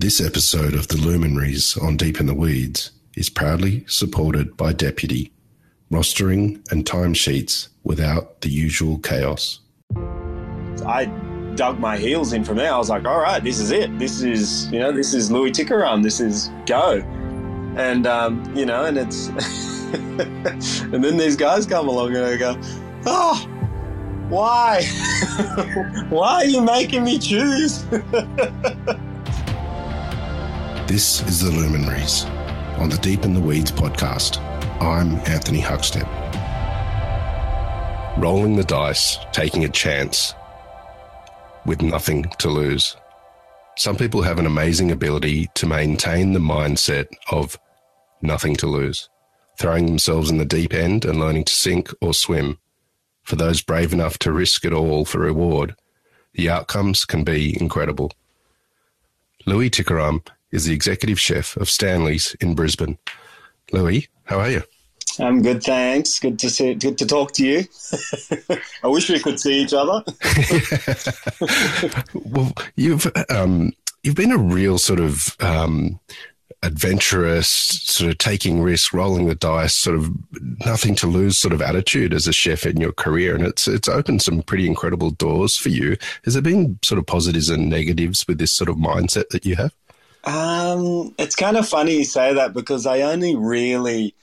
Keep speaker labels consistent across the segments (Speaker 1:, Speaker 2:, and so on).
Speaker 1: This episode of The Luminaries on Deep in the Weeds is proudly supported by Deputy, rostering and timesheets without the usual chaos.
Speaker 2: I dug my heels in from there. I was like, all right, this is it. This is, you know, this is Louis Tikaram. This is go. And, um, you know, and it's, and then these guys come along and I go, oh, why? why are you making me choose?
Speaker 1: This is The Luminaries on the Deep in the Weeds podcast. I'm Anthony Huckstep. Rolling the dice, taking a chance with nothing to lose. Some people have an amazing ability to maintain the mindset of nothing to lose, throwing themselves in the deep end and learning to sink or swim. For those brave enough to risk it all for reward, the outcomes can be incredible. Louis Tikaram is the executive chef of Stanley's in Brisbane. Louis, how are you?
Speaker 2: I'm good, thanks. Good to see. Good to talk to you. I wish we could see each other.
Speaker 1: well, you've um, you've been a real sort of um, adventurous, sort of taking risks, rolling the dice, sort of nothing to lose sort of attitude as a chef in your career, and it's it's opened some pretty incredible doors for you. Has there been sort of positives and negatives with this sort of mindset that you have?
Speaker 2: Um, it's kind of funny you say that because I only really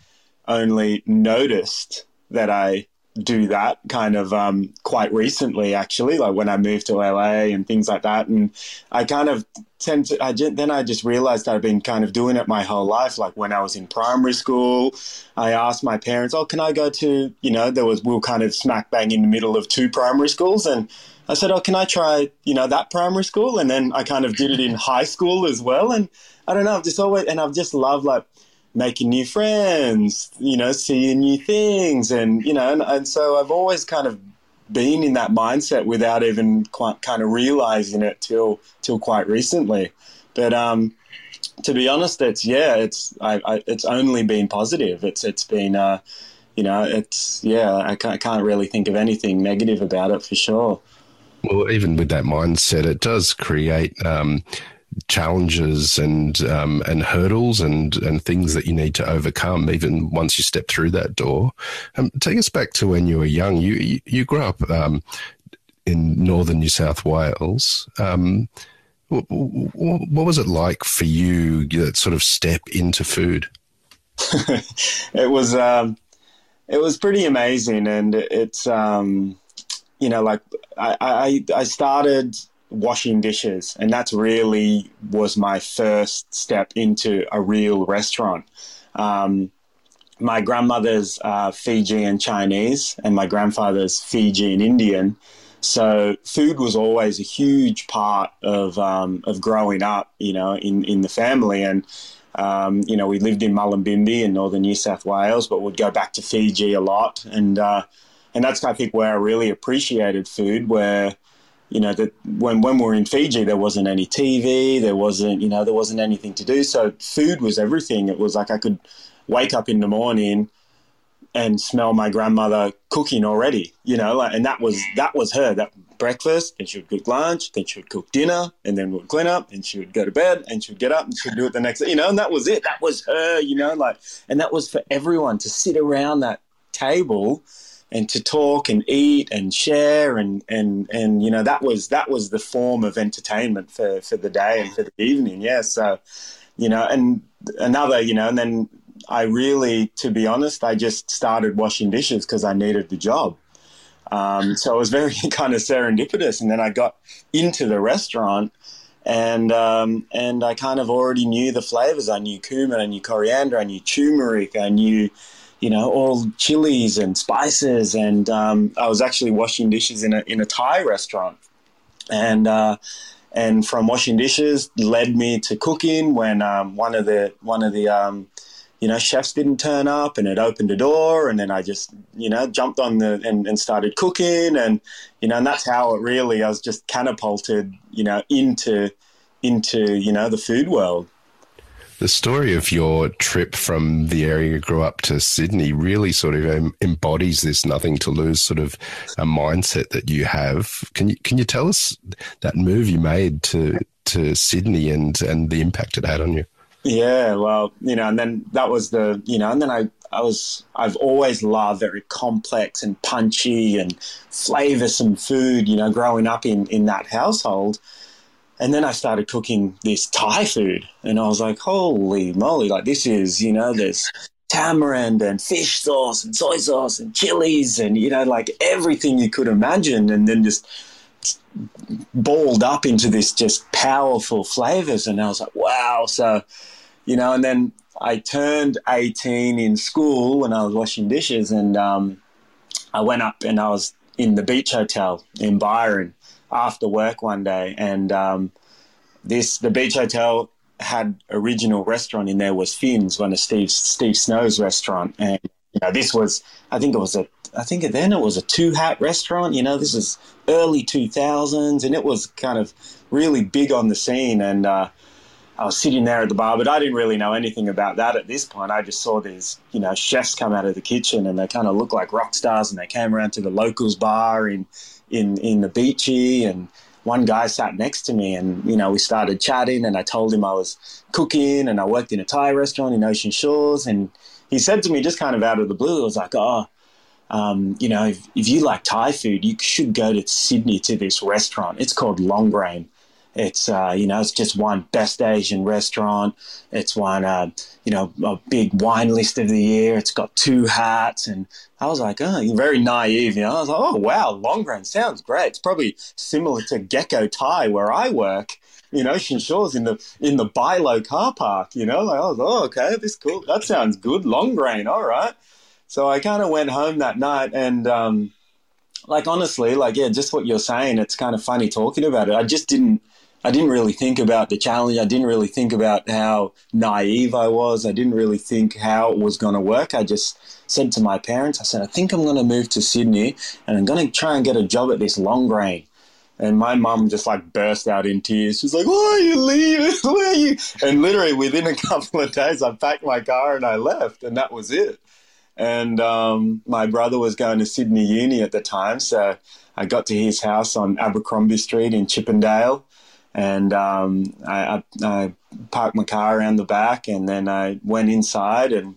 Speaker 2: only noticed that I do that kind of um, quite recently, actually, like when I moved to LA and things like that. And I kind of tend to, I just, then I just realized I've been kind of doing it my whole life. Like when I was in primary school, I asked my parents, oh, can I go to, you know, there was, we were kind of smack bang in the middle of two primary schools. And I said, "Oh, can I try, you know, that primary school?" And then I kind of did it in high school as well. And I don't know, I've just always and I've just loved like making new friends, you know, seeing new things, and you know, and, and so I've always kind of been in that mindset without even quite kind of realizing it till till quite recently. But um, to be honest, it's yeah, it's I, I, it's only been positive. It's it's been uh, you know, it's yeah, I can't, I can't really think of anything negative about it for sure.
Speaker 1: Well, even with that mindset, it does create um, challenges and um, and hurdles and and things that you need to overcome. Even once you step through that door, um, take us back to when you were young. You you, you grew up um, in northern New South Wales. Um, what, what, was it like for you that sort of step into food?
Speaker 2: it was um, it was pretty amazing, and it's um, you know, like I, I, I started washing dishes, and that's really was my first step into a real restaurant. Um, my grandmother's uh, Fijian Chinese, and my grandfather's Fijian Indian. So food was always a huge part of um, of growing up, you know, in in the family. And um, you know, we lived in Mullumbimby in northern New South Wales, but we'd go back to Fiji a lot. And uh, and that's I think where I really appreciated food. Where you know that when when we were in Fiji, there wasn't any TV, there wasn't you know there wasn't anything to do. So food was everything. It was like I could wake up in the morning and smell my grandmother cooking already. You know, like, and that was that was her. That breakfast, and she would cook lunch, then she would cook dinner, and then we'd clean up, and she would go to bed, and she would get up, and she'd do it the next day. You know, and that was it. That was her. You know, like, and that was for everyone to sit around that table and to talk and eat and share and and and you know that was that was the form of entertainment for for the day and for the evening. Yeah. So you know and another you know and then i really to be honest i just started washing dishes because i needed the job. Um, so it was very kind of serendipitous. And then i got into the restaurant and um, and I kind of already knew the flavors. I knew cumin, I knew coriander, I knew turmeric, I knew you know, all chilies and spices. And um, I was actually washing dishes in a in a Thai restaurant, and uh, and from washing dishes led me to cooking when um, one of the one of the um, you know chefs didn't turn up, and it opened a door, and then I just you know jumped on the and, and started cooking, and you know, and that's how it really I was just catapulted, you know, into into you know the food world.
Speaker 1: The story of your trip from the area you grew up to Sydney really sort of um, embodies this nothing to lose sort of a mindset that you have. Can you can you tell us that move you made to to Sydney and and the impact it had on you.
Speaker 2: Yeah, well, you know, and then that was the, you know, and then I, I was, I've always loved very complex and punchy and flavoursome food, you know, growing up in, in that household. And then I started cooking this Thai food and I was like, holy moly, like this is, you know, there's tamarind and fish sauce and soy sauce and chilies and, you know, like everything you could imagine. And then just, balled up into this just powerful flavors and I was like wow so you know, and then I turned 18 in school when I was washing dishes, and um, I went up and I was in the beach hotel in Byron after work one day, and um, this the beach hotel had original restaurant in there was Fins, one of Steve Steve Snow's restaurant, and you know, this was I think it was a I think then it was a two hat restaurant. You know, this is early 2000s, and it was kind of really big on the scene, and uh, I was sitting there at the bar, but I didn't really know anything about that at this point. I just saw these, you know, chefs come out of the kitchen and they kind of looked like rock stars and they came around to the locals bar in, in, in the beachy and one guy sat next to me and, you know, we started chatting and I told him I was cooking and I worked in a Thai restaurant in Ocean Shores and he said to me just kind of out of the blue, it was like, oh, um, you know, if, if you like Thai food, you should go to Sydney to this restaurant. It's called Longrain it's uh, you know it's just one best Asian restaurant. It's one uh, you know a big wine list of the year. It's got two hats, and I was like, oh, you're very naive. You know, I was like, oh wow, Longrain sounds great. It's probably similar to Gecko Thai where I work. You know, Ocean Shores in the in the Bi-Lo car park. You know, like I was, oh okay, this cool. That sounds good. Longrain, all right. So I kind of went home that night and. Um, like honestly, like yeah, just what you're saying. It's kind of funny talking about it. I just didn't I didn't really think about the challenge. I didn't really think about how naive I was. I didn't really think how it was going to work. I just said to my parents, I said, I think I'm going to move to Sydney and I'm going to try and get a job at this Longrain. And my mum just like burst out in tears. She's like, Why are you leaving? Where are you? And literally within a couple of days, I packed my car and I left, and that was it. And um, my brother was going to Sydney Uni at the time. So I got to his house on Abercrombie Street in Chippendale and um, I, I, I, parked my car around the back, and then I went inside and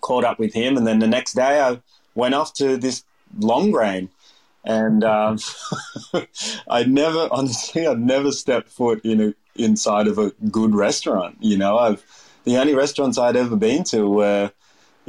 Speaker 2: caught up with him. And then the next day, I went off to this Longrain, and um, I never, honestly, I've never stepped foot in a, inside of a good restaurant. You know, I've the only restaurants I'd ever been to were,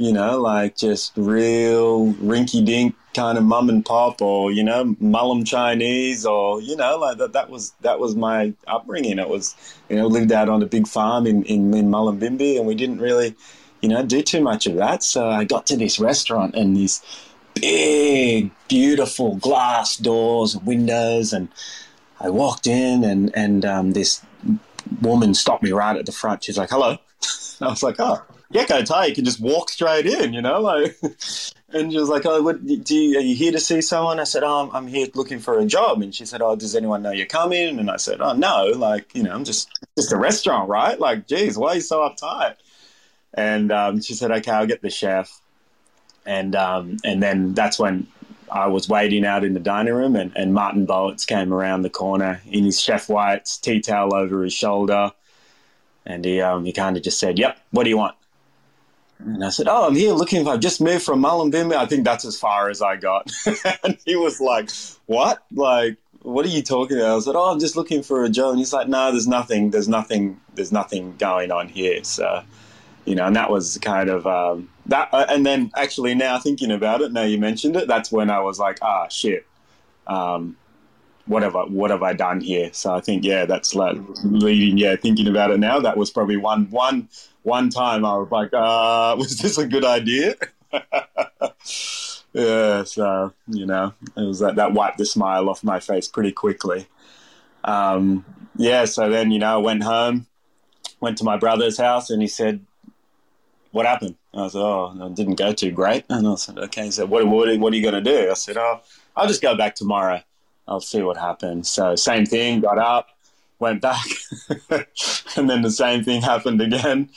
Speaker 2: you know, like just real rinky dink kind of mum and pop or you know Mullum Chinese or you know like that that was that was my upbringing. It was you know lived out on a big farm in in, in Mullumbimby and we didn't really you know do too much of that. So I got to this restaurant and these big beautiful glass doors and windows and I walked in and and um, this woman stopped me right at the front. She's like hello. And I was like oh Gecko you can just walk straight in, you know, like And she was like, "Oh, what, do you, are you here to see someone?" I said, "Oh, I'm here looking for a job." And she said, "Oh, does anyone know you're coming?" And I said, "Oh, no, like you know, I'm just just a restaurant, right? Like, geez, why are you so uptight?" And um, she said, "Okay, I'll get the chef." And um, and then that's when I was waiting out in the dining room, and, and Martin Boetz came around the corner in his chef whites, tea towel over his shoulder, and he um, he kind of just said, "Yep, what do you want?" And I said, Oh, I'm here looking. I've just moved from Mullumbimby. I think that's as far as I got. and he was like, What? Like, what are you talking about? I said, Oh, I'm just looking for a job. And he's like, No, there's nothing, there's nothing, there's nothing going on here. So, you know, and that was kind of um, that. Uh, and then actually, now thinking about it, now you mentioned it, that's when I was like, Ah, shit. Um, what have I what have I done here? So I think yeah, that's like leading. Yeah, thinking about it now, that was probably one one one time I was like, uh, was this a good idea? yeah, so you know, it was that that wiped the smile off my face pretty quickly. Um, yeah, so then you know, I went home, went to my brother's house, and he said, "What happened?" I said, "Oh, it didn't go too great." And I said, "Okay." He said, "What what, what are you going to do?" I said, "Oh, I'll just go back tomorrow." I'll see what happens. So same thing, got up, went back, and then the same thing happened again.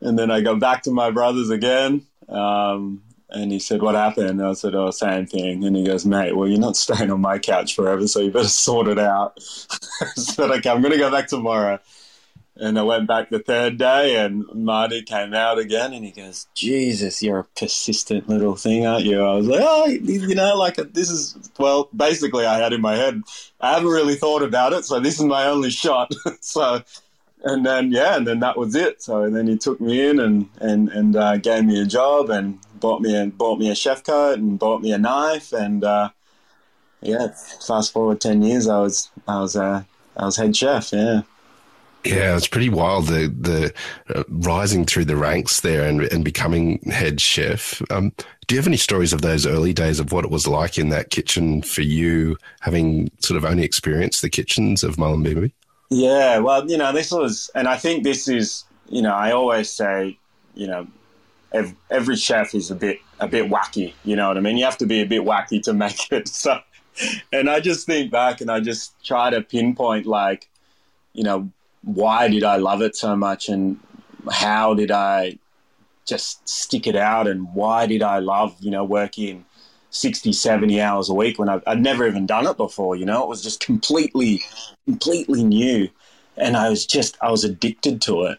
Speaker 2: And then I got back to my brothers again. Um, And he said, "What happened?" I said, "Oh, same thing." And he goes, "Mate, well, you're not staying on my couch forever, so you better sort it out." Said, "Okay, I'm going to go back tomorrow." And I went back the third day, and Marty came out again, and he goes, "Jesus, you're a persistent little thing, aren't you?" I was like, "Oh, you know, like this is well." Basically, I had in my head, I haven't really thought about it, so this is my only shot. so, and then yeah, and then that was it. So then he took me in and and and uh, gave me a job and bought me a bought me a chef coat and bought me a knife and uh, yeah. Fast forward ten years, I was I was uh, I was head chef. Yeah.
Speaker 1: Yeah, it's pretty wild the the uh, rising through the ranks there and and becoming head chef. Um, do you have any stories of those early days of what it was like in that kitchen for you, having sort of only experienced the kitchens of Mullumbimby?
Speaker 2: Yeah, well, you know, this was, and I think this is, you know, I always say, you know, every, every chef is a bit a bit wacky. You know what I mean? You have to be a bit wacky to make it. So, and I just think back and I just try to pinpoint like, you know why did I love it so much and how did I just stick it out and why did I love, you know, working 60, 70 hours a week when I've, I'd never even done it before, you know, it was just completely, completely new. And I was just, I was addicted to it.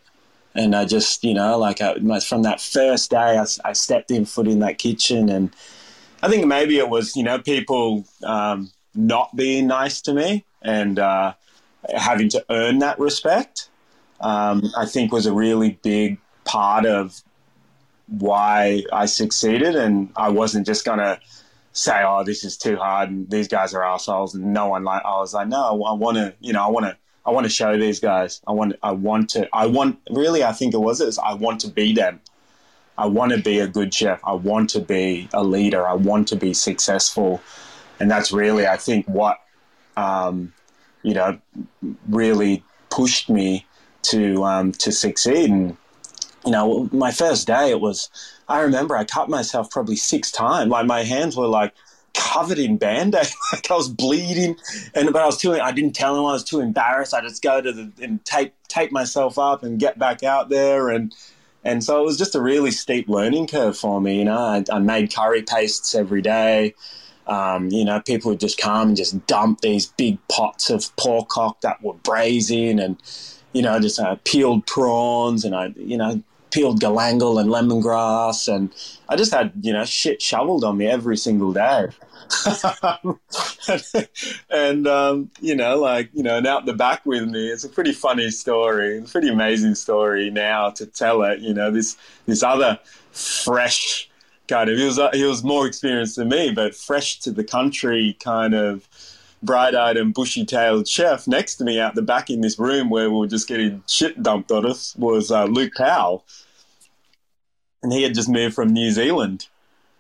Speaker 2: And I just, you know, like I, from that first day, I, I stepped in foot in that kitchen and I think maybe it was, you know, people um, not being nice to me and, uh, having to earn that respect, um, I think was a really big part of why I succeeded. And I wasn't just going to say, oh, this is too hard and these guys are assholes and no one like, I was like, no, I want to, you know, I want to, I want to show these guys. I want, I want to, I want, really, I think it was, was I want to be them. I want to be a good chef. I want to be a leader. I want to be successful. And that's really, I think, what um, you know, really pushed me to um, to succeed. And you know, my first day, it was. I remember I cut myself probably six times. Like my hands were like covered in band-aid like i was bleeding and but i was too i didn't tell him i was too embarrassed i just go to the and tape tape myself up and get back out there and and so it was just a really steep learning curve for me you know i, I made curry pastes every day um, you know, people would just come and just dump these big pots of pork that were braising and, you know, just uh, peeled prawns and I, you know, peeled galangal and lemongrass. And I just had, you know, shit shoveled on me every single day. and, um, you know, like, you know, and out the back with me, it's a pretty funny story, pretty amazing story now to tell it, you know, this, this other fresh, kind of. He was uh, he was more experienced than me, but fresh to the country, kind of bright-eyed and bushy-tailed chef next to me out the back in this room where we were just getting shit dumped on us was uh, Luke Powell, and he had just moved from New Zealand.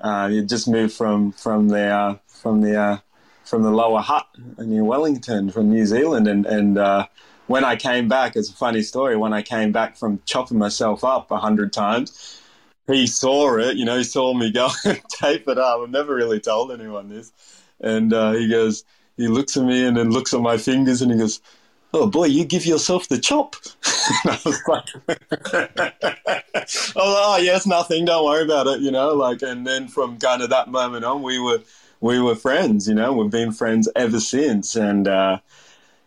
Speaker 2: Uh, he had just moved from from the uh, from the uh, from the lower Hutt in Wellington from New Zealand, and and uh, when I came back, it's a funny story. When I came back from chopping myself up a hundred times, he saw it, you know, he saw me go and tape it up. I've never really told anyone this. And uh, he goes, he looks at me and then looks at my fingers and he goes, Oh boy, you give yourself the chop. I was like, Oh, yes, nothing. Don't worry about it, you know. Like, and then from kind of that moment on, we were we were friends. You know, we've been friends ever since. And uh,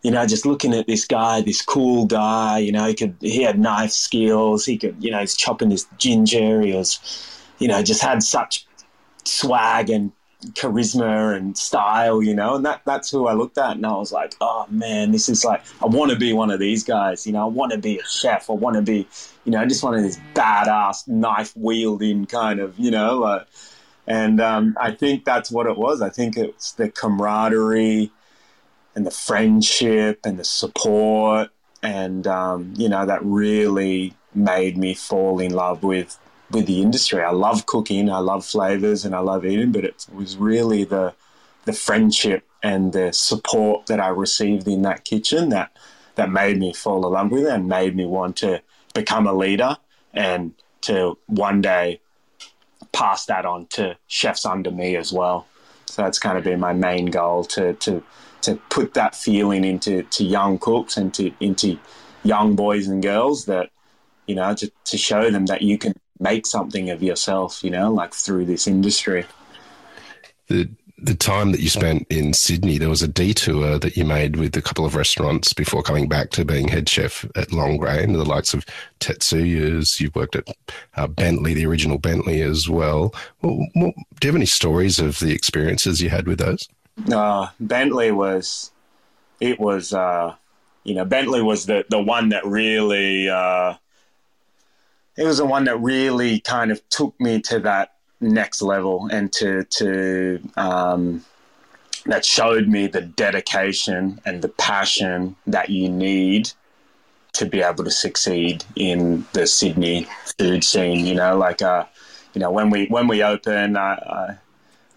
Speaker 2: you know, just looking at this guy, this cool guy, you know, he could, he had knife skills. He could, you know, he's chopping this ginger. He was, you know, just had such swag and charisma and style, you know, and that, that's who I looked at. And I was like, oh man, this is like, I want to be one of these guys, you know, I want to be a chef. I want to be, you know, just one of these badass knife wielding kind of, you know, like, and um, I think that's what it was. I think it's the camaraderie and the friendship and the support and um, you know that really made me fall in love with with the industry. I love cooking, I love flavors, and I love eating, but it was really the the friendship and the support that I received in that kitchen that that made me fall in love with it and made me want to become a leader and to one day pass that on to chefs under me as well. So that's kind of been my main goal to to to put that feeling into to young cooks and to into young boys and girls that you know to, to show them that you can make something of yourself, you know, like through this industry.
Speaker 1: The the time that you spent in Sydney, there was a detour that you made with a couple of restaurants before coming back to being head chef at Longrain, the likes of Tetsuya's. You've worked at uh, Bentley, the original Bentley as well. well. Do you have any stories of the experiences you had with those?
Speaker 2: Uh, Bentley was, it was, uh, you know, Bentley was the, the one that really, uh, it was the one that really kind of took me to that next level and to to um, that showed me the dedication and the passion that you need to be able to succeed in the Sydney food scene. You know, like uh, you know when we when we open, I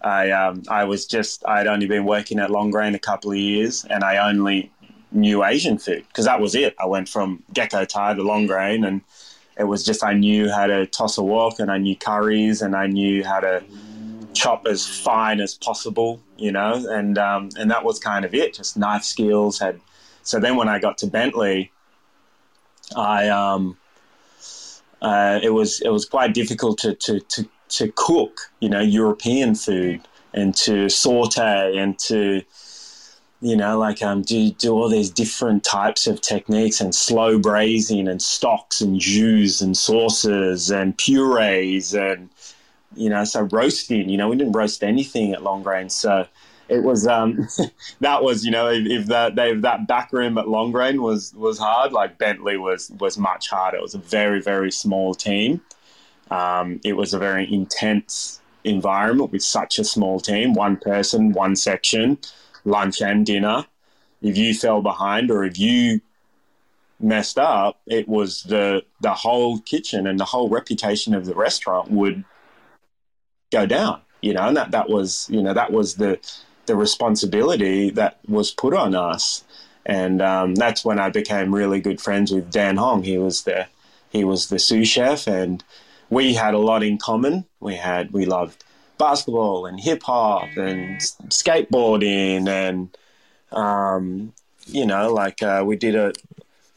Speaker 2: I, um, I was just I'd only been working at Longrain a couple of years, and I only knew Asian food because that was it. I went from Gecko Thai to Longrain and it was just I knew how to toss a wok and I knew curries and I knew how to chop as fine as possible, you know, and um, and that was kind of it. Just knife skills had. So then when I got to Bentley, I um, uh, it was it was quite difficult to to to to cook, you know, European food and to saute and to you know, like um, do do all these different types of techniques and slow braising and stocks and jus and sauces and purees and you know, so roasting. You know, we didn't roast anything at Longrain, so it was um, that was you know if, if that if that back room at Longrain was was hard, like Bentley was was much harder. It was a very very small team. Um, it was a very intense environment with such a small team, one person, one section lunch and dinner. If you fell behind or if you messed up, it was the the whole kitchen and the whole reputation of the restaurant would go down. You know, and that that was you know that was the the responsibility that was put on us, and um, that's when I became really good friends with Dan Hong. He was the he was the sous chef, and we had a lot in common. We had we loved basketball and hip hop and skateboarding and um, you know like uh, we did a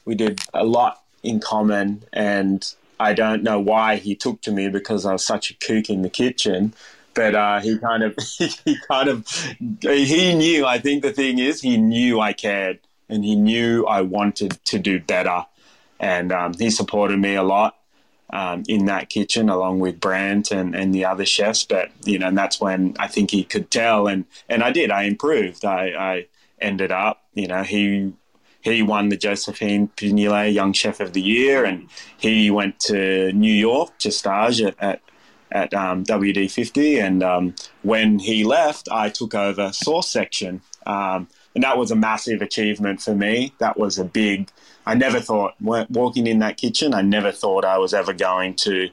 Speaker 2: we did a lot in common. And I don't know why he took to me because I was such a kook in the kitchen but uh, he kind of he kind of he knew I think the thing is he knew I cared and he knew I wanted to do better. And um, he supported me a lot um, in that kitchen along with Brandt and, and the other chefs. But, you know, and that's when I think he could tell. And, and I did, I improved. I, I ended up, you know, he he won the Josephine Pignolet Young Chef of the Year, and he went to New York to stage at, at, at um, WD50. And um, when he left, I took over sauce section. Um, and that was a massive achievement for me. That was a big I never thought walking in that kitchen. I never thought I was ever going to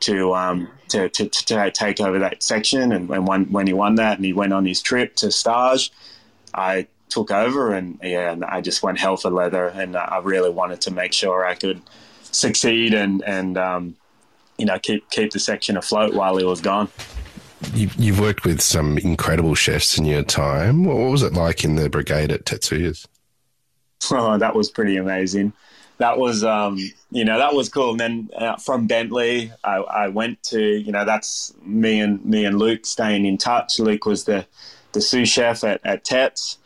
Speaker 2: to um, to, to, to, take over that section. And when when he won that and he went on his trip to Stage, I took over and yeah, and I just went hell for leather. And I really wanted to make sure I could succeed and and um, you know keep keep the section afloat while he was gone.
Speaker 1: You've worked with some incredible chefs in your time. What was it like in the brigade at Tetsuya's?
Speaker 2: Oh, that was pretty amazing. That was, um, you know, that was cool. And then uh, from Bentley, I, I, went to, you know, that's me and me and Luke staying in touch. Luke was the the sous chef at, at Tets,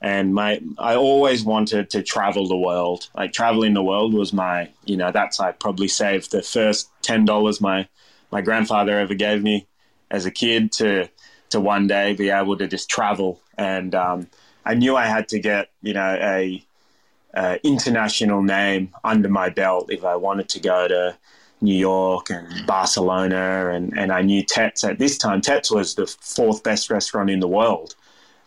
Speaker 2: and my I always wanted to travel the world. Like traveling the world was my, you know, that's I probably saved the first ten dollars my my grandfather ever gave me as a kid to to one day be able to just travel. And um, I knew I had to get, you know, a uh, international name under my belt if I wanted to go to New York and Barcelona. And, and I knew Tets at this time, Tets was the fourth best restaurant in the world.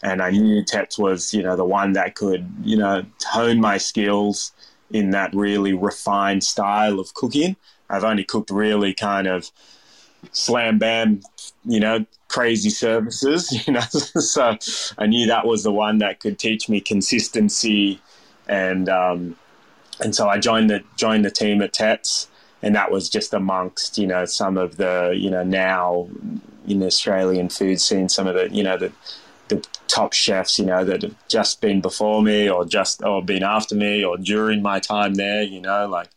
Speaker 2: And I knew Tets was, you know, the one that could, you know, hone my skills in that really refined style of cooking. I've only cooked really kind of slam bam, you know, crazy services, you know. so I knew that was the one that could teach me consistency and um, and so I joined the joined the team at Tets, and that was just amongst you know some of the you know now in the Australian food scene, some of the you know the the top chefs you know that have just been before me or just or been after me or during my time there, you know like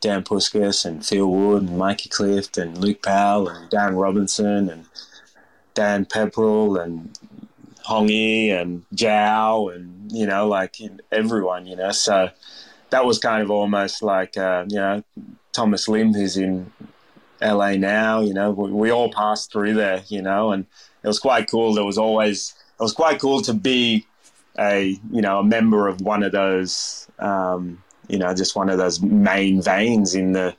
Speaker 2: Dan Puskas and Phil Wood and Mikey Clift and Luke Powell and Dan Robinson and Dan Pepperell and Hongi and Zhao and you know like everyone you know. So that was kind of almost like uh, you know Thomas Lim who's in LA now you know. We, we, all passed through there you know and it was quite cool. There was always it was quite cool to be a you know a member of one of those um, you know just one of those main veins in the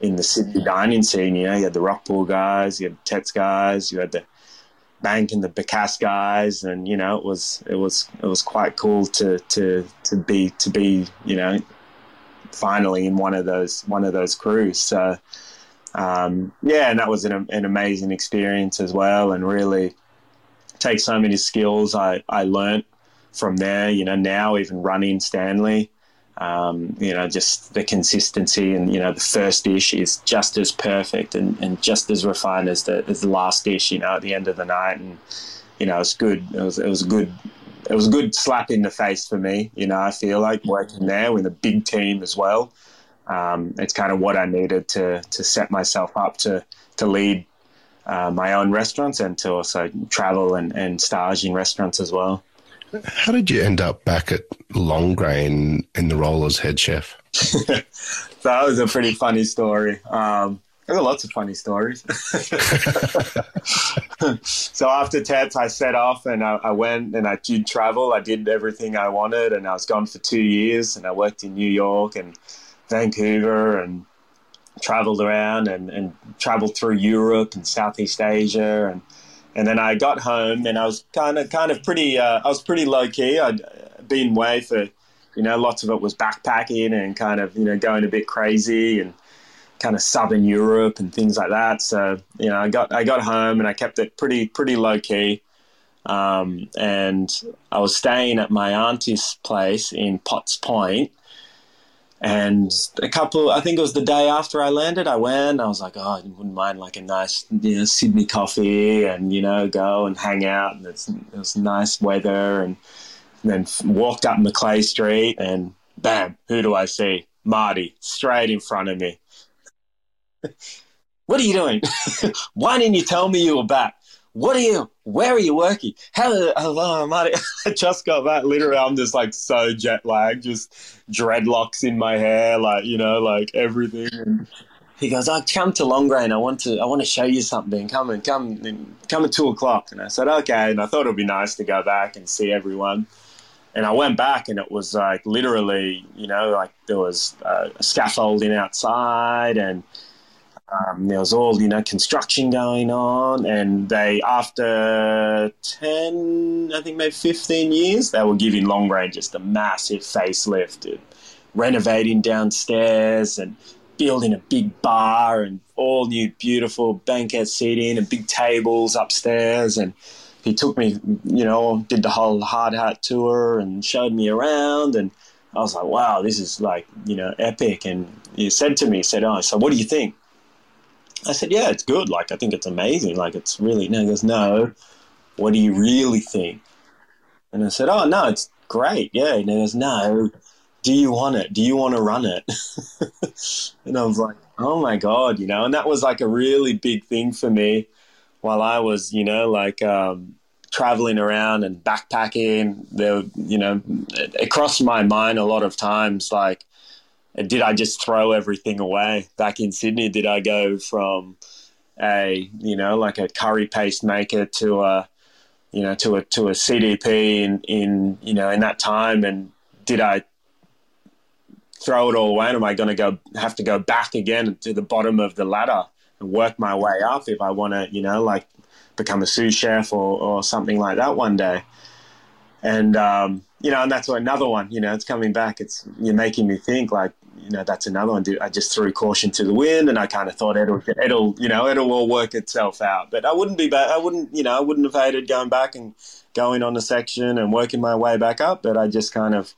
Speaker 2: in the Sydney dining scene you know. You had the Rockpool guys you had the Tets guys you had the Bank and the Bacchus guys, and you know it was it was it was quite cool to to to be to be you know finally in one of those one of those crews. So um, yeah, and that was an, an amazing experience as well, and really take so many skills I I learnt from there. You know now even running Stanley um, you know, just the consistency and, you know, the first dish is just as perfect and, and just as refined as the, as the last dish, you know, at the end of the night. And, you know, it's good. It was, it was a good, it was a good slap in the face for me. You know, I feel like working there with a big team as well. Um, it's kind of what I needed to, to set myself up to, to lead uh, my own restaurants and to also travel and, and stage in restaurants as well.
Speaker 1: How did you end up back at Longrain in the role as head chef?
Speaker 2: that was a pretty funny story. Um, there lots of funny stories. so after TETS, I set off and I, I, went and I did travel. I did everything I wanted, and I was gone for two years. And I worked in New York and Vancouver and traveled around and, and traveled through Europe and Southeast Asia and and then I got home and I was kind of kind of pretty uh, I was pretty low key. I'd been away for you know lots of it was backpacking and kind of you know going a bit crazy and kind of southern Europe and things like that. So you know I got I got home and I kept it pretty pretty low key. Um, and I was staying at my auntie's place in Potts Point, and a couple, I think it was the day after I landed, I went. I was like, oh, I wouldn't mind like a nice, you know, Sydney coffee, and you know, go and hang out. And it's, it was nice weather, and, and then walked up Macleay Street, and bam, who do I see? Marty, straight in front of me. what are you doing? Why didn't you tell me you were back? what are you? Where are you working? Hello, hello, Marty. I just got back. Literally, I'm just like so jet lagged, just dreadlocks in my hair, like you know, like everything. And he goes, "I come to Longrain. I want to, I want to show you something. Come and come, and come at two o'clock." And I said, "Okay." And I thought it'd be nice to go back and see everyone. And I went back, and it was like literally, you know, like there was uh, scaffolding outside and um, there was all you know construction going on, and they after ten, I think maybe fifteen years, they were giving Longrain just a massive facelift, and renovating downstairs and building a big bar and all new beautiful banquet seating and big tables upstairs and he took me, you know, did the whole hard hat tour and showed me around and I was like, wow, this is like, you know, epic. And he said to me, he said, oh, so what do you think? I said, yeah, it's good. Like, I think it's amazing. Like, it's really, no, he goes, no, what do you really think? And I said, oh, no, it's great. Yeah. And he goes, no, do you want it? Do you want to run it? and I was like, oh my God, you know, and that was like a really big thing for me while I was, you know, like, um, traveling around and backpacking there you know it crossed my mind a lot of times like did I just throw everything away back in Sydney? Did I go from a you know like a curry paste maker to a you know to a to a CDP in in you know in that time? And did I throw it all away? And am I going to go have to go back again to the bottom of the ladder and work my way up if I want to you know like become a sous chef or or something like that one day? And um, you know, and that's another one. You know, it's coming back. It's you're making me think like you know, that's another one. I just threw caution to the wind, and I kind of thought it'll, it'll, you know, it'll all work itself out. But I wouldn't be bad. I wouldn't, you know, I wouldn't have hated going back and going on the section and working my way back up. But I just kind of,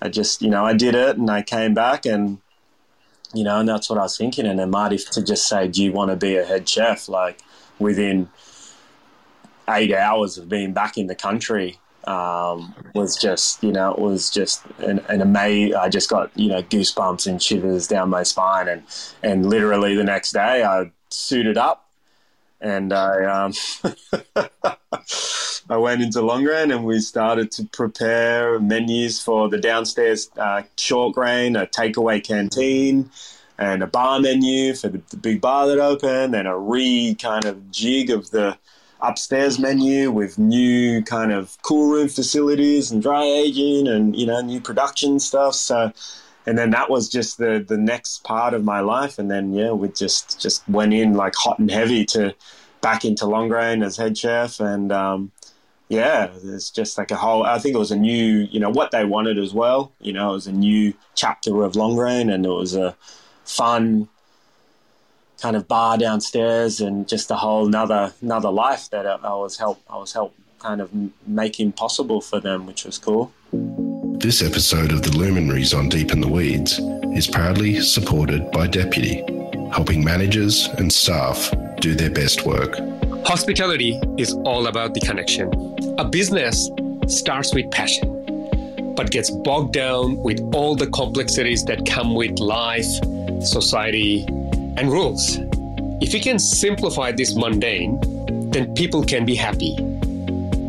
Speaker 2: I just, you know, I did it, and I came back, and you know, and that's what I was thinking. And then Marty to just say, "Do you want to be a head chef?" Like within eight hours of being back in the country, um, was just, you know, it was just an, an amazing. I just got, you know, goosebumps and shivers down my spine, and and literally the next day I suited up, and I um, I went into Longrain and we started to prepare menus for the downstairs uh, short grain, a takeaway canteen, and a bar menu for the, the big bar that opened, and a re kind of jig of the upstairs menu with new kind of cool room facilities and dry aging and you know new production stuff. So and then that was just the the next part of my life. And then yeah we just just went in like hot and heavy to back into Longrain as head chef. And um, yeah it's just like a whole i think it was a new you know what they wanted as well. You know it was a new chapter of Longrain and it was a fun kind of bar downstairs and just a whole another another life that I was help I was help kind of making possible for them, which was cool.
Speaker 1: This episode of the Luminaries on Deep in the Weeds is proudly supported by Deputy, helping managers and staff do their best work.
Speaker 3: Hospitality is all about the connection. A business starts with passion, but gets bogged down with all the complexities that come with life, society, and rules. If you can simplify this mundane, then people can be happy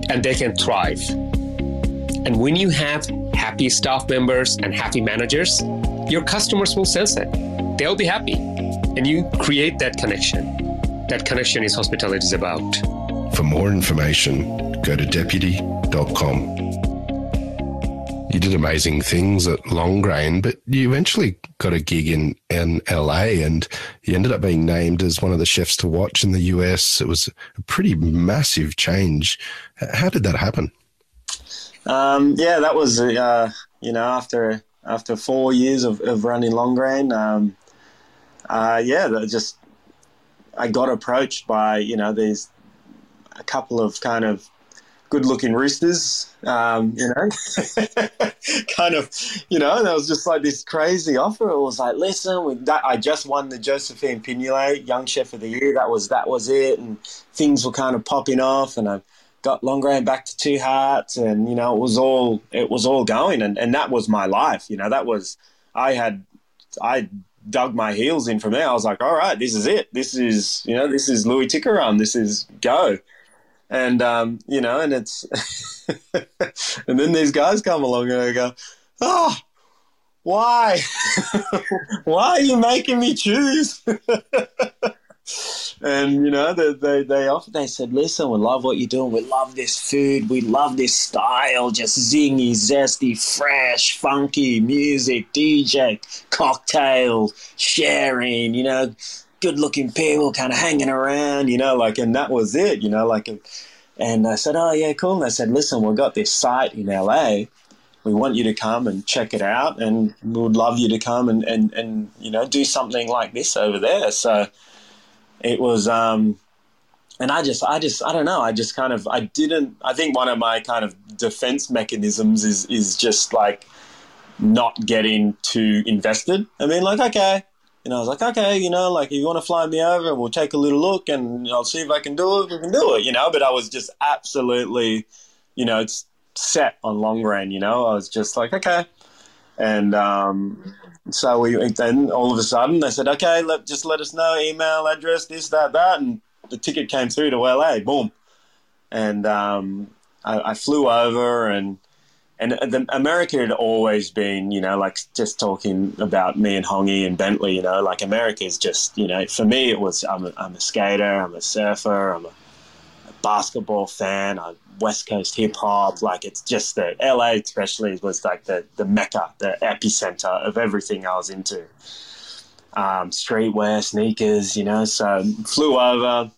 Speaker 3: and they can thrive. And when you have happy staff members and happy managers, your customers will sense it. They'll be happy. And you create that connection. That connection is hospitality is about.
Speaker 1: For more information, go to deputy.com you did amazing things at Longrain, but you eventually got a gig in, in LA and you ended up being named as one of the chefs to watch in the US. It was a pretty massive change. How did that happen?
Speaker 2: Um, yeah, that was, uh, you know, after after four years of, of running Longrain, um, uh, yeah, just I got approached by, you know, these a couple of kind of good looking roosters, um, you know, kind of, you know, that was just like this crazy offer. It was like, listen, that, I just won the Josephine Pignolet Young Chef of the Year. That was that was it, and things were kind of popping off, and I got Longrain back to Two Hats, and you know, it was all it was all going, and and that was my life. You know, that was I had I dug my heels in from there. I was like, all right, this is it. This is you know, this is Louis Tikaram. This is go and um, you know, and it's, and then these guys come along and I go, oh, why, why are you making me choose? and you know, they they they often they said, listen, we love what you're doing. We love this food. We love this style, just zingy, zesty, fresh, funky music, DJ, cocktails, sharing. You know good looking people kind of hanging around, you know, like, and that was it, you know, like, and I said, oh, yeah, cool. And I said, listen, we've got this site in LA. We want you to come and check it out, and we would love you to come and, and, and you know, do something like this over there. So it was, um, and I just, I just, I don't know. I just kind of, I didn't, I think one of my kind of defense mechanisms is, is just like not getting too invested. I mean, like, okay, and I was like, okay, you know, like if you want to fly me over, we'll take a little look and I'll see if I can do it. We can do it, you know. But I was just absolutely, you know, it's set on Longrain. You know, I was just like, okay. And um, so we then all of a sudden they said, okay, let just let us know email address, this, that, that, and the ticket came through to LA. Boom. And um, I, I flew over and and the, America had always been, you know, like just talking about me and Hongi and Bentley, you know, like America is just, you know, for me it was I'm a, I'm a skater, I'm a surfer, I'm a, a basketball fan, I'm West Coast hip hop, like it's just that LA especially was like the the mecca, the epicenter of everything I was into. Um, streetwear, sneakers, you know, so flew over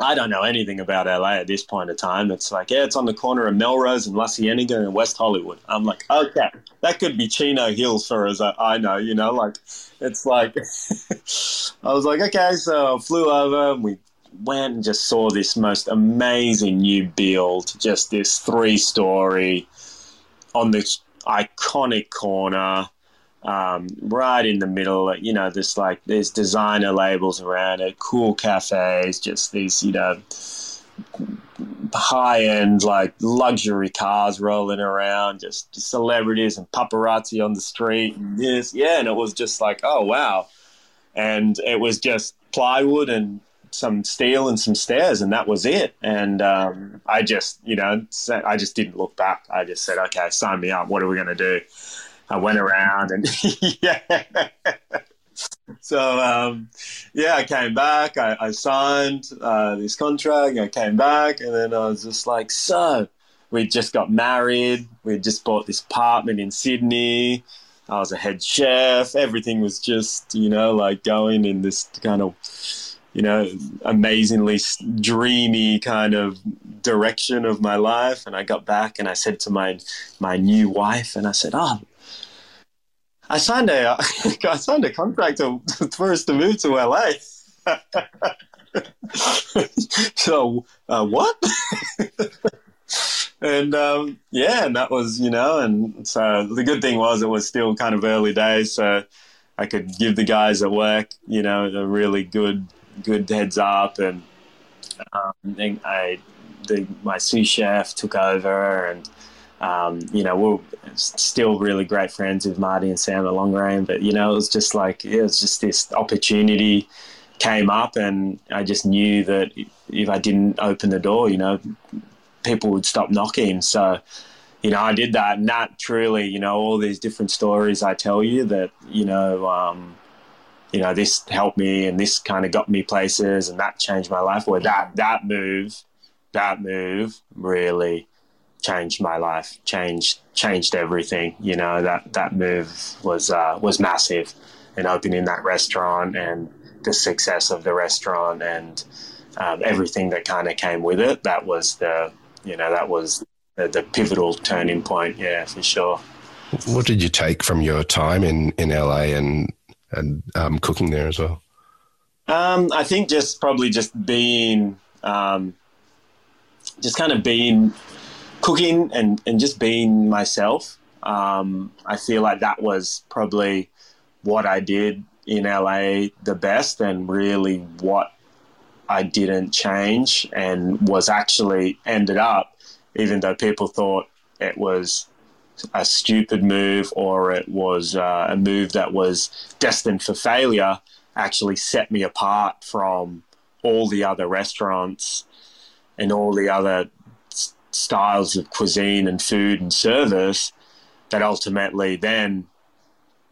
Speaker 2: I don't know anything about LA at this point in time. It's like, yeah, it's on the corner of Melrose and La Cienega and West Hollywood. I'm like, okay, that could be Chino Hills for as I know, you know, like it's like, I was like, okay, so I flew over and we went and just saw this most amazing new build, just this three story on this iconic corner um, right in the middle. You know, this like there's designer labels around it, cool cafes, just these you know high end, like luxury cars rolling around, just, just celebrities and paparazzi on the street. And this, yeah, and it was just like, oh wow, and it was just plywood and some steel and some stairs, and that was it. And um, I just, you know, I just didn't look back. I just said, okay, sign me up. What are we going to do? I went around and yeah. so um, yeah, I came back. I, I signed uh, this contract. I came back, and then I was just like, so we just got married. We just bought this apartment in Sydney. I was a head chef. Everything was just you know like going in this kind of you know amazingly dreamy kind of direction of my life. And I got back and I said to my my new wife, and I said, oh I signed a I signed a contract for us to move to LA. so uh, what? and um, yeah, and that was you know, and so the good thing was it was still kind of early days, so I could give the guys at work you know a really good good heads up, and um, I the, my sous chef took over and um, you know, we're still really great friends with Marty and Sam at Longrain, but you know, it was just like it was just this opportunity came up, and I just knew that if I didn't open the door, you know, people would stop knocking. So, you know, I did that, and that truly, you know, all these different stories I tell you that, you know, um, you know, this helped me, and this kind of got me places, and that changed my life. Where that that move, that move really changed my life, changed changed everything. You know that that move was uh, was massive, and opening that restaurant and the success of the restaurant and um, everything that kind of came with it. That was the you know that was the, the, pivotal turning point. Yeah, for sure.
Speaker 1: What did you take from your time in in LA and and um, cooking there as well?
Speaker 2: Um, I think just probably just being um, just kind of being cooking and, and just being myself. Um, I feel like that was probably what I did in LA the best and really what I didn't change and was actually ended up, even though people thought it was a stupid move or it was uh, a move that was destined for failure, actually set me apart from all the other restaurants and all the other styles of cuisine and food and service that ultimately then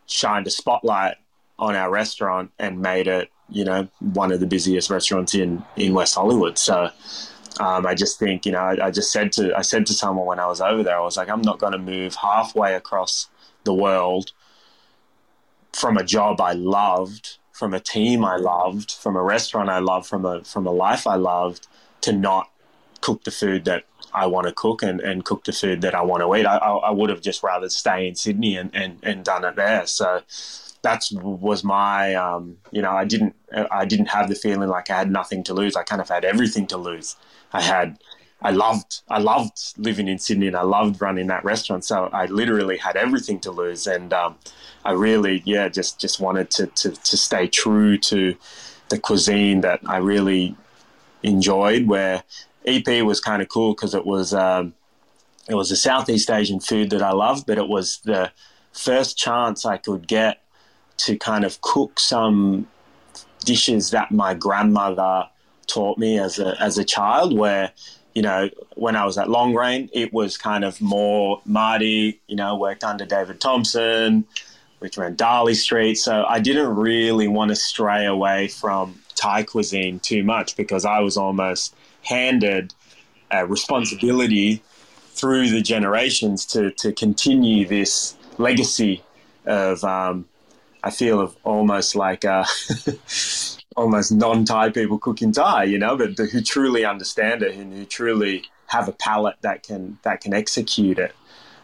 Speaker 2: shined a spotlight on our restaurant and made it, you know, one of the busiest restaurants in, in West Hollywood. So um, I just think, you know, I, I, just said to I said to someone when I was over there, I was like, I'm not going to move halfway across the world from a job I loved, from a team I loved, from a restaurant I loved, from a from a life I loved, to not cook the food that I want to cook and, and cook the food that I want to eat. I, I, would have just rather stay in Sydney and, and, and done it there. So that was my um, you know I didn't I didn't have the feeling like I had nothing to lose. I kind of had everything to lose. I had I loved I loved living in Sydney and I loved running that restaurant. So I literally had everything to lose, and um, I really yeah just just wanted to, to to stay true to the cuisine that I really enjoyed. Where EP was kind of cool because it was um, it was a Southeast Asian food that I loved, but it was the first chance I could get to kind of cook some dishes that my grandmother taught me as a as a child. Where you know when I was at Longrain, it was kind of more Marty. You know, worked under David Thompson, which ran Darley Street. So I didn't really want to stray away from Thai cuisine too much because I was almost handed a responsibility through the generations to, to continue this legacy of, um, I feel, of almost like uh, almost non Thai people cooking Thai, you know, but who truly understand it and who truly have a palate that can that can execute it.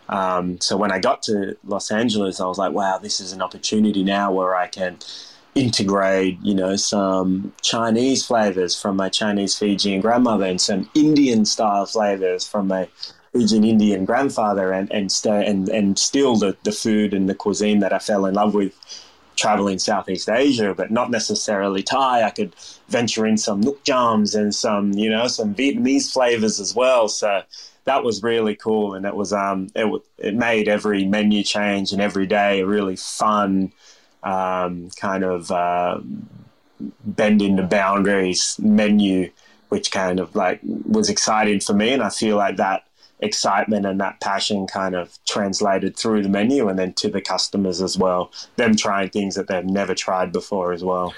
Speaker 2: Um, so when I got to Los Angeles, I was like, wow, this is an opportunity now where I can integrate, you know, some Chinese flavors from my Chinese Fijian grandmother and some Indian style flavors from my Fijian Indian grandfather and and and and still the, the food and the cuisine that I fell in love with traveling Southeast Asia, but not necessarily Thai. I could venture in some nuoc chams and some, you know, some Vietnamese flavors as well. So that was really cool, and it was um, it it made every menu change and every day a really fun um, kind of uh, bending the boundaries menu, which kind of like was exciting for me, and I feel like that excitement and that passion kind of translated through the menu and then to the customers as well. Them trying things that they've never tried before as well.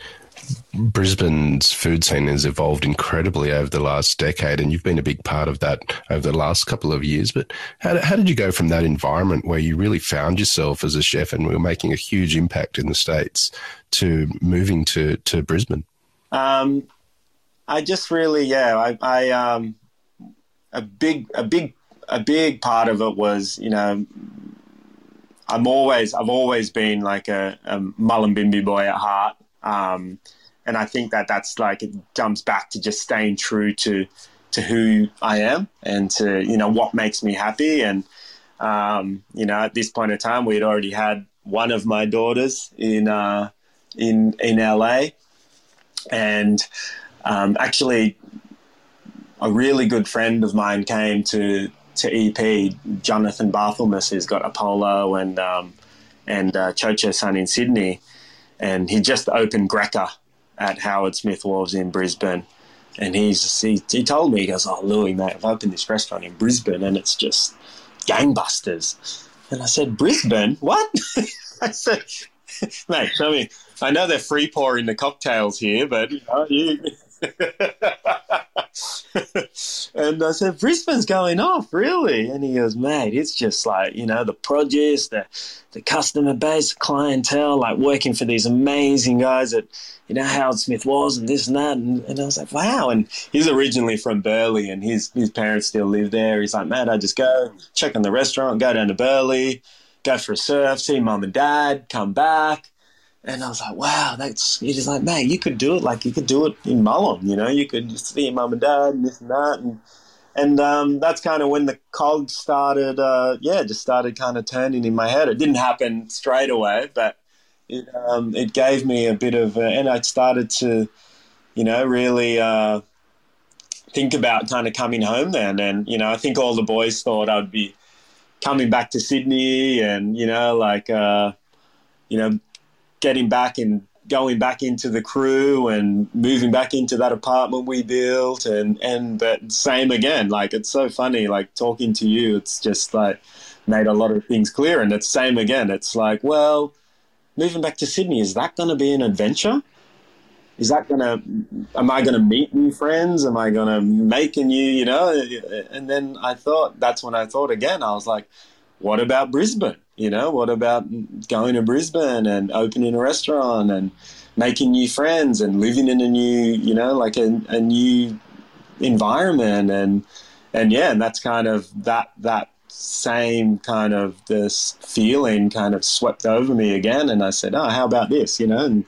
Speaker 1: Brisbane's food scene has evolved incredibly over the last decade, and you've been a big part of that over the last couple of years. But how, how did you go from that environment where you really found yourself as a chef and were making a huge impact in the States to moving to, to Brisbane?
Speaker 2: Um, I just really, yeah, I, I um, a big, a big, a big part of it was, you know, I'm always, I've always been like a, a Mullumbimby boy at heart. Um, and I think that that's like it jumps back to just staying true to to who I am and to you know what makes me happy. And um, you know, at this point in time, we had already had one of my daughters in uh, in in LA, and um, actually, a really good friend of mine came to to EP, Jonathan Barthelmess, who's got Apollo and um, and uh, Cho Cho San in Sydney and he just opened Greca at Howard Smith Wharves in Brisbane. And he's he, he told me he goes, "Oh, Louis, mate, I've opened this restaurant in Brisbane, and it's just gangbusters." And I said, "Brisbane? What?" I said, "Mate, I mean, I know they're free pouring the cocktails here, but you know, you." and I said, Brisbane's going off, really? And he goes, mate, it's just like, you know, the produce, the, the customer base, clientele, like working for these amazing guys that, you know, Howard Smith Wharves and this and that. And, and I was like, wow. And he's originally from Burleigh and his, his parents still live there. He's like, man, I just go check on the restaurant, go down to Burleigh, go for a surf, see mum and dad, come back and I was like, wow, that's, he's just like, man, you could do it. Like, you could do it in Mullum, you know, you could just see your mum and dad and this and that. And, and um, that's kind of when the cogs started, uh, yeah, just started kind of turning in my head. It didn't happen straight away, but it, um, it gave me a bit of, uh, and I started to, you know, really uh, think about kind of coming home then. And, you know, I think all the boys thought I'd be coming back to Sydney and, you know, like, uh, you know, getting back and going back into the crew and moving back into that apartment we built and and that same again. Like it's so funny like talking to you it's just like made a lot of things clear and it's same again. It's like well moving back to sydney is that going to be an adventure? Is that going to am i going to meet new friends? Am i going to make a new you know? And then i thought that's when i thought again i was like what about brisbane you know, what about going to Brisbane and opening a restaurant and making new friends and living in a new, you know, like a, a new environment? And and yeah, and that's kind of that that same kind of this feeling kind of swept over me again, and I said, oh, how about this, you know, and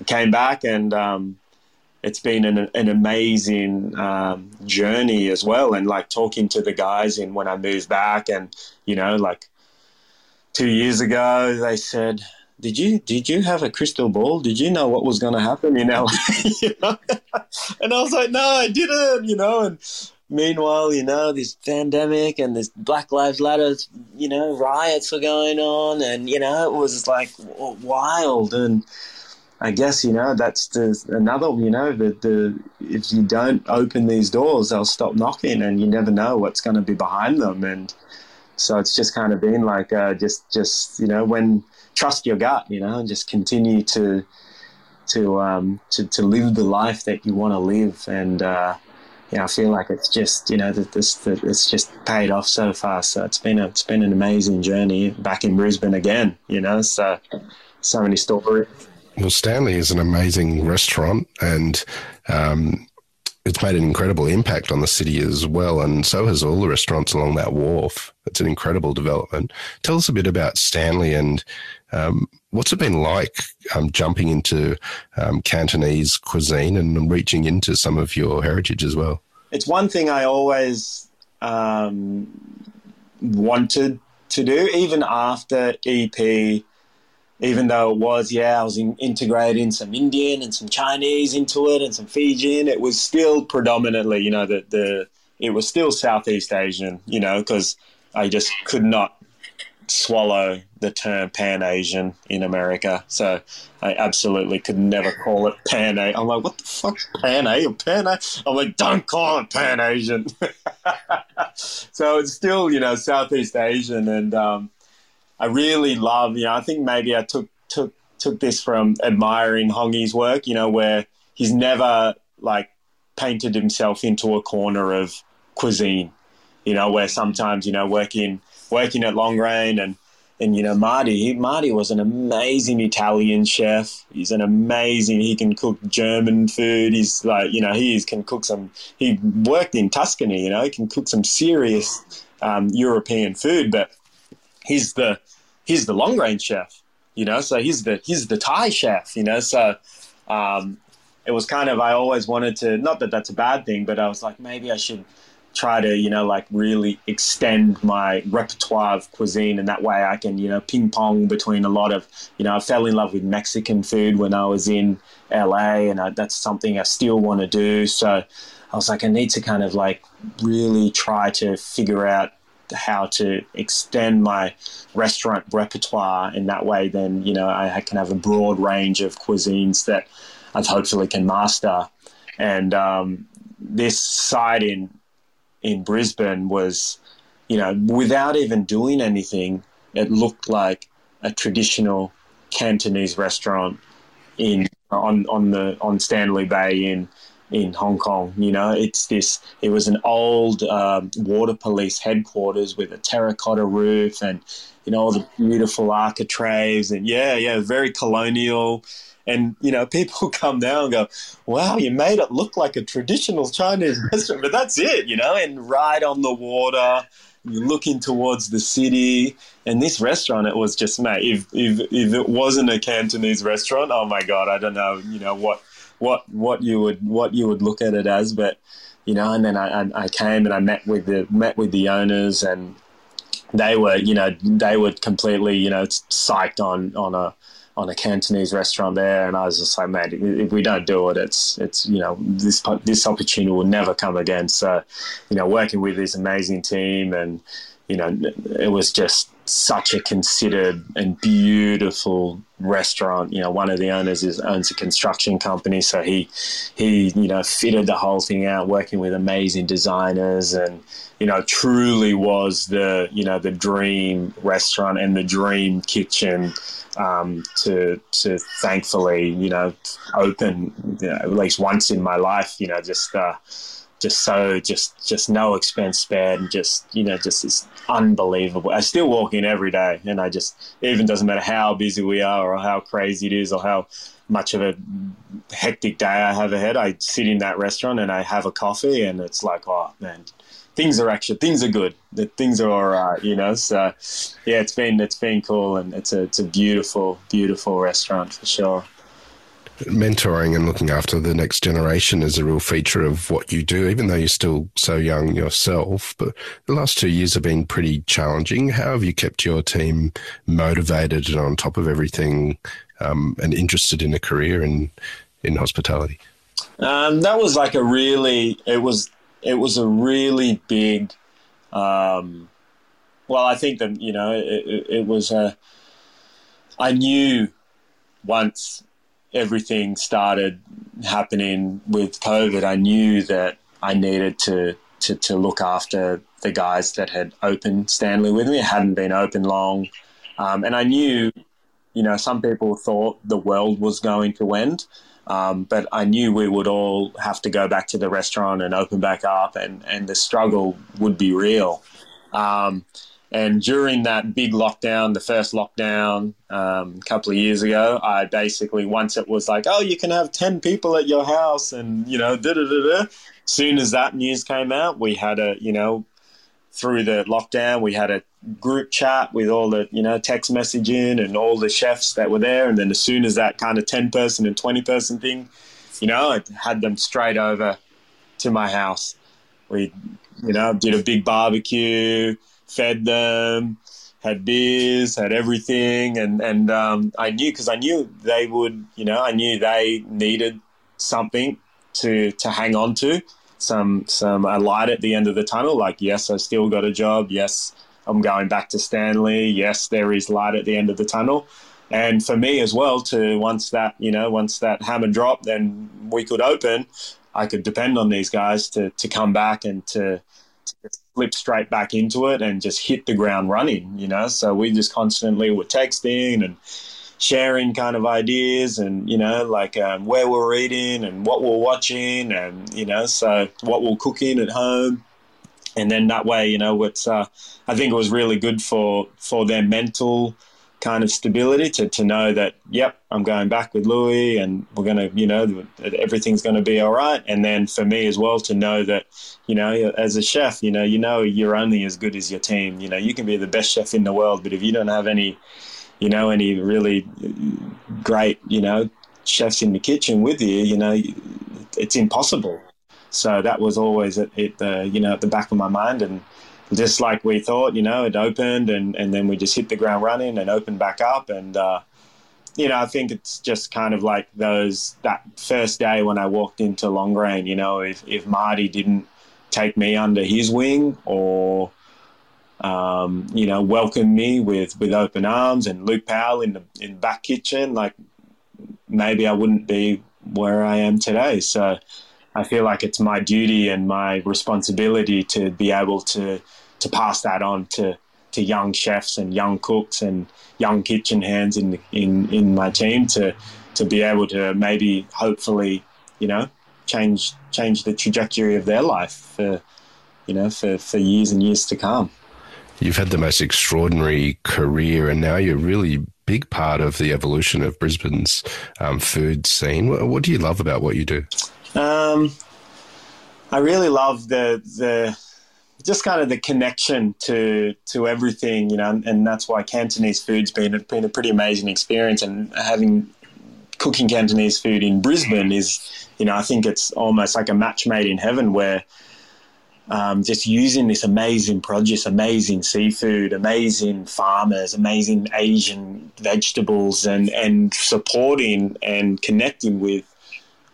Speaker 2: I came back and. Um, it's been an, an amazing um, journey as well, and like talking to the guys and when I moved back, and you know, like two years ago, they said, "Did you did you have a crystal ball? Did you know what was going to happen in LA?" you know? and I was like, "No, I didn't." You know, and meanwhile, you know, this pandemic and this Black Lives Matter, you know, riots were going on, and you know, it was like wild and. I guess you know that's the another you know that the if you don't open these doors they'll stop knocking and you never know what's going to be behind them and so it's just kind of been like uh, just just you know when trust your gut, you know, and just continue to to um, to to live the life that you want to live, and uh, I feel like it's just you know that this that it's just paid off so far. So it's been a it's been an amazing journey back in Brisbane again, you know. So so many stories.
Speaker 1: Well, Stanley is an amazing restaurant, and um, it's made an incredible impact on the city as well, and so has all the restaurants along that wharf. It's an incredible development. Tell us a bit about Stanley and um, what's it been like um, jumping into um, Cantonese cuisine and reaching into some of your heritage as well.
Speaker 2: It's one thing I always um, wanted to do, even after EP even though it was, yeah, I was in, integrating some Indian and some Chinese into it and some Fijian, it was still predominantly, you know, the, the it was still Southeast Asian, you know, because I just could not swallow the term Pan Asian in America. So I absolutely could never call it Pan Asian. I'm like, what the fuck, Pan Asian? Pan Asian? I'm like, don't call it Pan Asian. so it's still, you know, Southeast Asian, and um, I really love, you know, I think maybe I took took took this from admiring Hongi's work, you know, where he's never like painted himself into a corner of cuisine, you know, where sometimes, you know, working working at Longrain and and you know Marty, Marty was an amazing Italian chef. He's an amazing. He can cook German food. He's like you know he can cook some. He worked in Tuscany. You know he can cook some serious um, European food. But he's the he's the Longrain chef. You know, so he's the he's the Thai chef. You know, so um, it was kind of I always wanted to. Not that that's a bad thing, but I was like maybe I should try to, you know, like really extend my repertoire of cuisine, and that way I can, you know, ping pong between a lot of, you know, I fell in love with Mexican food when I was in LA, and I, that's something I still want to do. So I was like, I need to kind of like really try to figure out how to extend my restaurant repertoire in that way then you know I, can have a broad range of cuisines that I've hopefully can master. And um, this site in in Brisbane was, you know, without even doing anything, it looked like a traditional Cantonese restaurant in on on the on Stanley Bay in in Hong Kong. You know, it's this. It was an old um, water police headquarters with a terracotta roof and you know all the beautiful architraves and yeah, yeah, very colonial. And you know, people come down and go, "Wow, you made it look like a traditional Chinese restaurant." But that's it, you know. And right on the water, you're looking towards the city. And this restaurant, it was just mate. If if if it wasn't a Cantonese restaurant, oh my god, I don't know, you know what what what you would what you would look at it as, but you know. And then I, I, came and I met with the met with the owners and they were, you know, they were completely, you know, psyched on on a on a Cantonese restaurant there, and I was just like, man, if we don't do it, it's it's you know this this opportunity will never come again. So, you know, working with this amazing team, and you know, it was just such a considered and beautiful restaurant. You know, one of the owners is owns a construction company, so he he you know fitted the whole thing out, working with amazing designers, and you know truly was the you know the dream restaurant and the dream kitchen um, to to thankfully you know open you know, at least once in my life. You know, just. Uh, just so just just no expense spared and just you know just it's unbelievable i still walk in every day and i just even doesn't matter how busy we are or how crazy it is or how much of a hectic day i have ahead i sit in that restaurant and i have a coffee and it's like oh man things are actually things are good. The things are all right you know? So yeah it's been it's been cool and it's a it's a beautiful beautiful restaurant for sure
Speaker 1: mentoring and looking after the next generation is a real feature of what you do, even though you're still so young yourself. But the last two years have been pretty challenging. How have you kept your team motivated and on top of everything um, and interested in a career in, in hospitality?
Speaker 2: Um, that was like a really, it was, it was a really big, um, well, I think that, you know, it, it, it was a, I knew once everything started happening with COVID, I knew that I needed to, to, to look after the guys that had opened Stanley with me. It hadn't been open long. Um, and I knew, you know, some people thought the world was going to end. Um, but I knew we would all have to go back to the restaurant and open back up, and, and the struggle would be real. Um, and during that big lockdown, the first lockdown um, a couple of years ago, I basically once it was like, oh, you can have ten people at your house, and you know, da da da da. Soon as that news came out, we had a you know, through the lockdown, we had a group chat with all the you know text messaging and all the chefs that were there, and then as soon as that kind of ten person and twenty person thing, you know, I had them straight over to my house. We, you know, did a big barbecue fed them, had beers, had everything, and and um, I knew because I knew they would, you know, I knew they needed something to to hang on to, some some a light at the end of the tunnel. Like, yes, I still got a job. Yes, I'm going back to Stanley. Yes, there is light at the end of the tunnel. And for me as well, to once that you know once that hammer dropped, then we could open. I could depend on these guys to to come back and to slip straight back into it and just hit the ground running, you know. So we just constantly were texting and sharing kind of ideas and, you know, like um, where we're eating and what we're watching and, you know, so what we're cooking at home. And then that way, you know, it's, uh, I think it was really good for, for their mental kind of stability to, to know that, yep, I'm going back with Louis and we're going to, you know, everything's going to be all right. And then for me as well to know that, you know, as a chef, you know, you know, you're only as good as your team. You know, you can be the best chef in the world, but if you don't have any, you know, any really great, you know, chefs in the kitchen with you, you know, it's impossible. So that was always at, at the, you know, at the back of my mind and, just like we thought, you know, it opened and, and then we just hit the ground running and opened back up. And, uh, you know, I think it's just kind of like those, that first day when I walked into Longrain, you know, if, if Marty didn't take me under his wing or, um, you know, welcome me with, with open arms and Luke Powell in the, in the back kitchen, like maybe I wouldn't be where I am today. So, I feel like it's my duty and my responsibility to be able to to pass that on to to young chefs and young cooks and young kitchen hands in the, in in my team to to be able to maybe hopefully you know change change the trajectory of their life for you know for for years and years to come.
Speaker 1: You've had the most extraordinary career, and now you're really big part of the evolution of Brisbane's um, food scene. What, what, do you love about what you do?
Speaker 2: Um, I really love the the just kind of the connection to to everything, you know, and, and that's why Cantonese food's been been a pretty amazing experience, and having cooking Cantonese food in Brisbane is, you know, I think it's almost like a match made in heaven where. Um, just using this amazing produce, amazing seafood, amazing farmers, amazing Asian vegetables, and and supporting and connecting with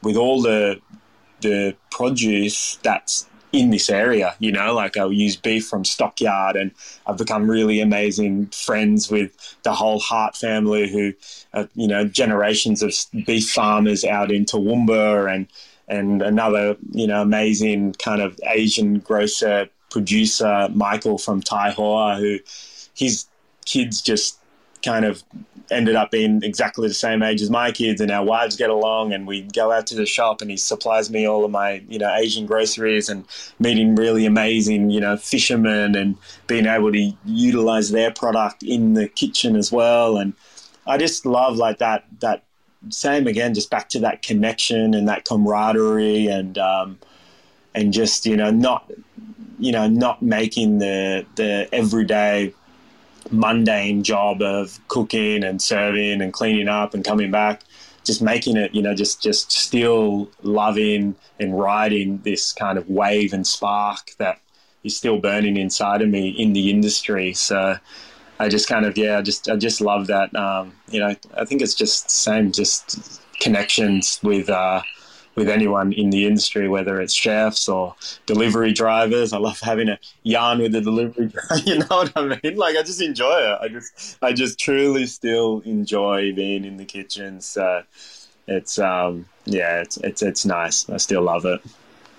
Speaker 2: with all the the produce that's in this area. You know, like I'll use beef from Stockyard, and I've become really amazing friends with the whole Hart family, who are, you know, generations of beef farmers out in Toowoomba, and and another you know amazing kind of Asian grocer producer Michael from Tai Hoa, who his kids just kind of ended up being exactly the same age as my kids and our wives get along and we go out to the shop and he supplies me all of my you know asian groceries and meeting really amazing you know fishermen and being able to utilize their product in the kitchen as well. And i just love like that that same again just back to that connection and that camaraderie and um, and just you know not you know not making the the everyday mundane job of cooking and serving and cleaning up and coming back just making it you know just just still loving and riding this kind of wave and spark that is still burning inside of me in the industry. So i just kind of yeah i just i just love that um, you know i think it's just same just connections with uh, with anyone in the industry, whether it's chefs or delivery drivers. I love having a yarn with the delivery driver. You know what I mean? Like I just enjoy it. I just I just truly still enjoy being in the kitchen. So it's um yeah, it's it's it's nice. I still love it.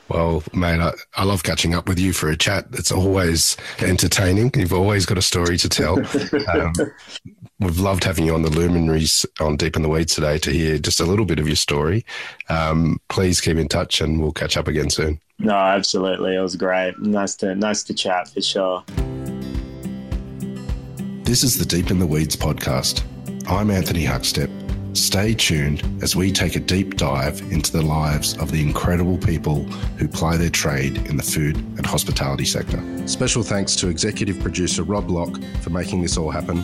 Speaker 1: Well, mate, I, I love catching up with you for a chat. It's always entertaining. You've always got a story to tell. Um, we've loved having you on the luminaries on Deep in the Weeds today to hear just a little bit of your story. Um, please keep in touch, and we'll catch up again soon.
Speaker 2: No, absolutely, it was great. Nice to nice to chat for sure.
Speaker 1: This is the Deep in the Weeds podcast. I'm Anthony Huckstep. Stay tuned as we take a deep dive into the lives of the incredible people who ply their trade in the food and hospitality sector. Special thanks to executive producer Rob Locke for making this all happen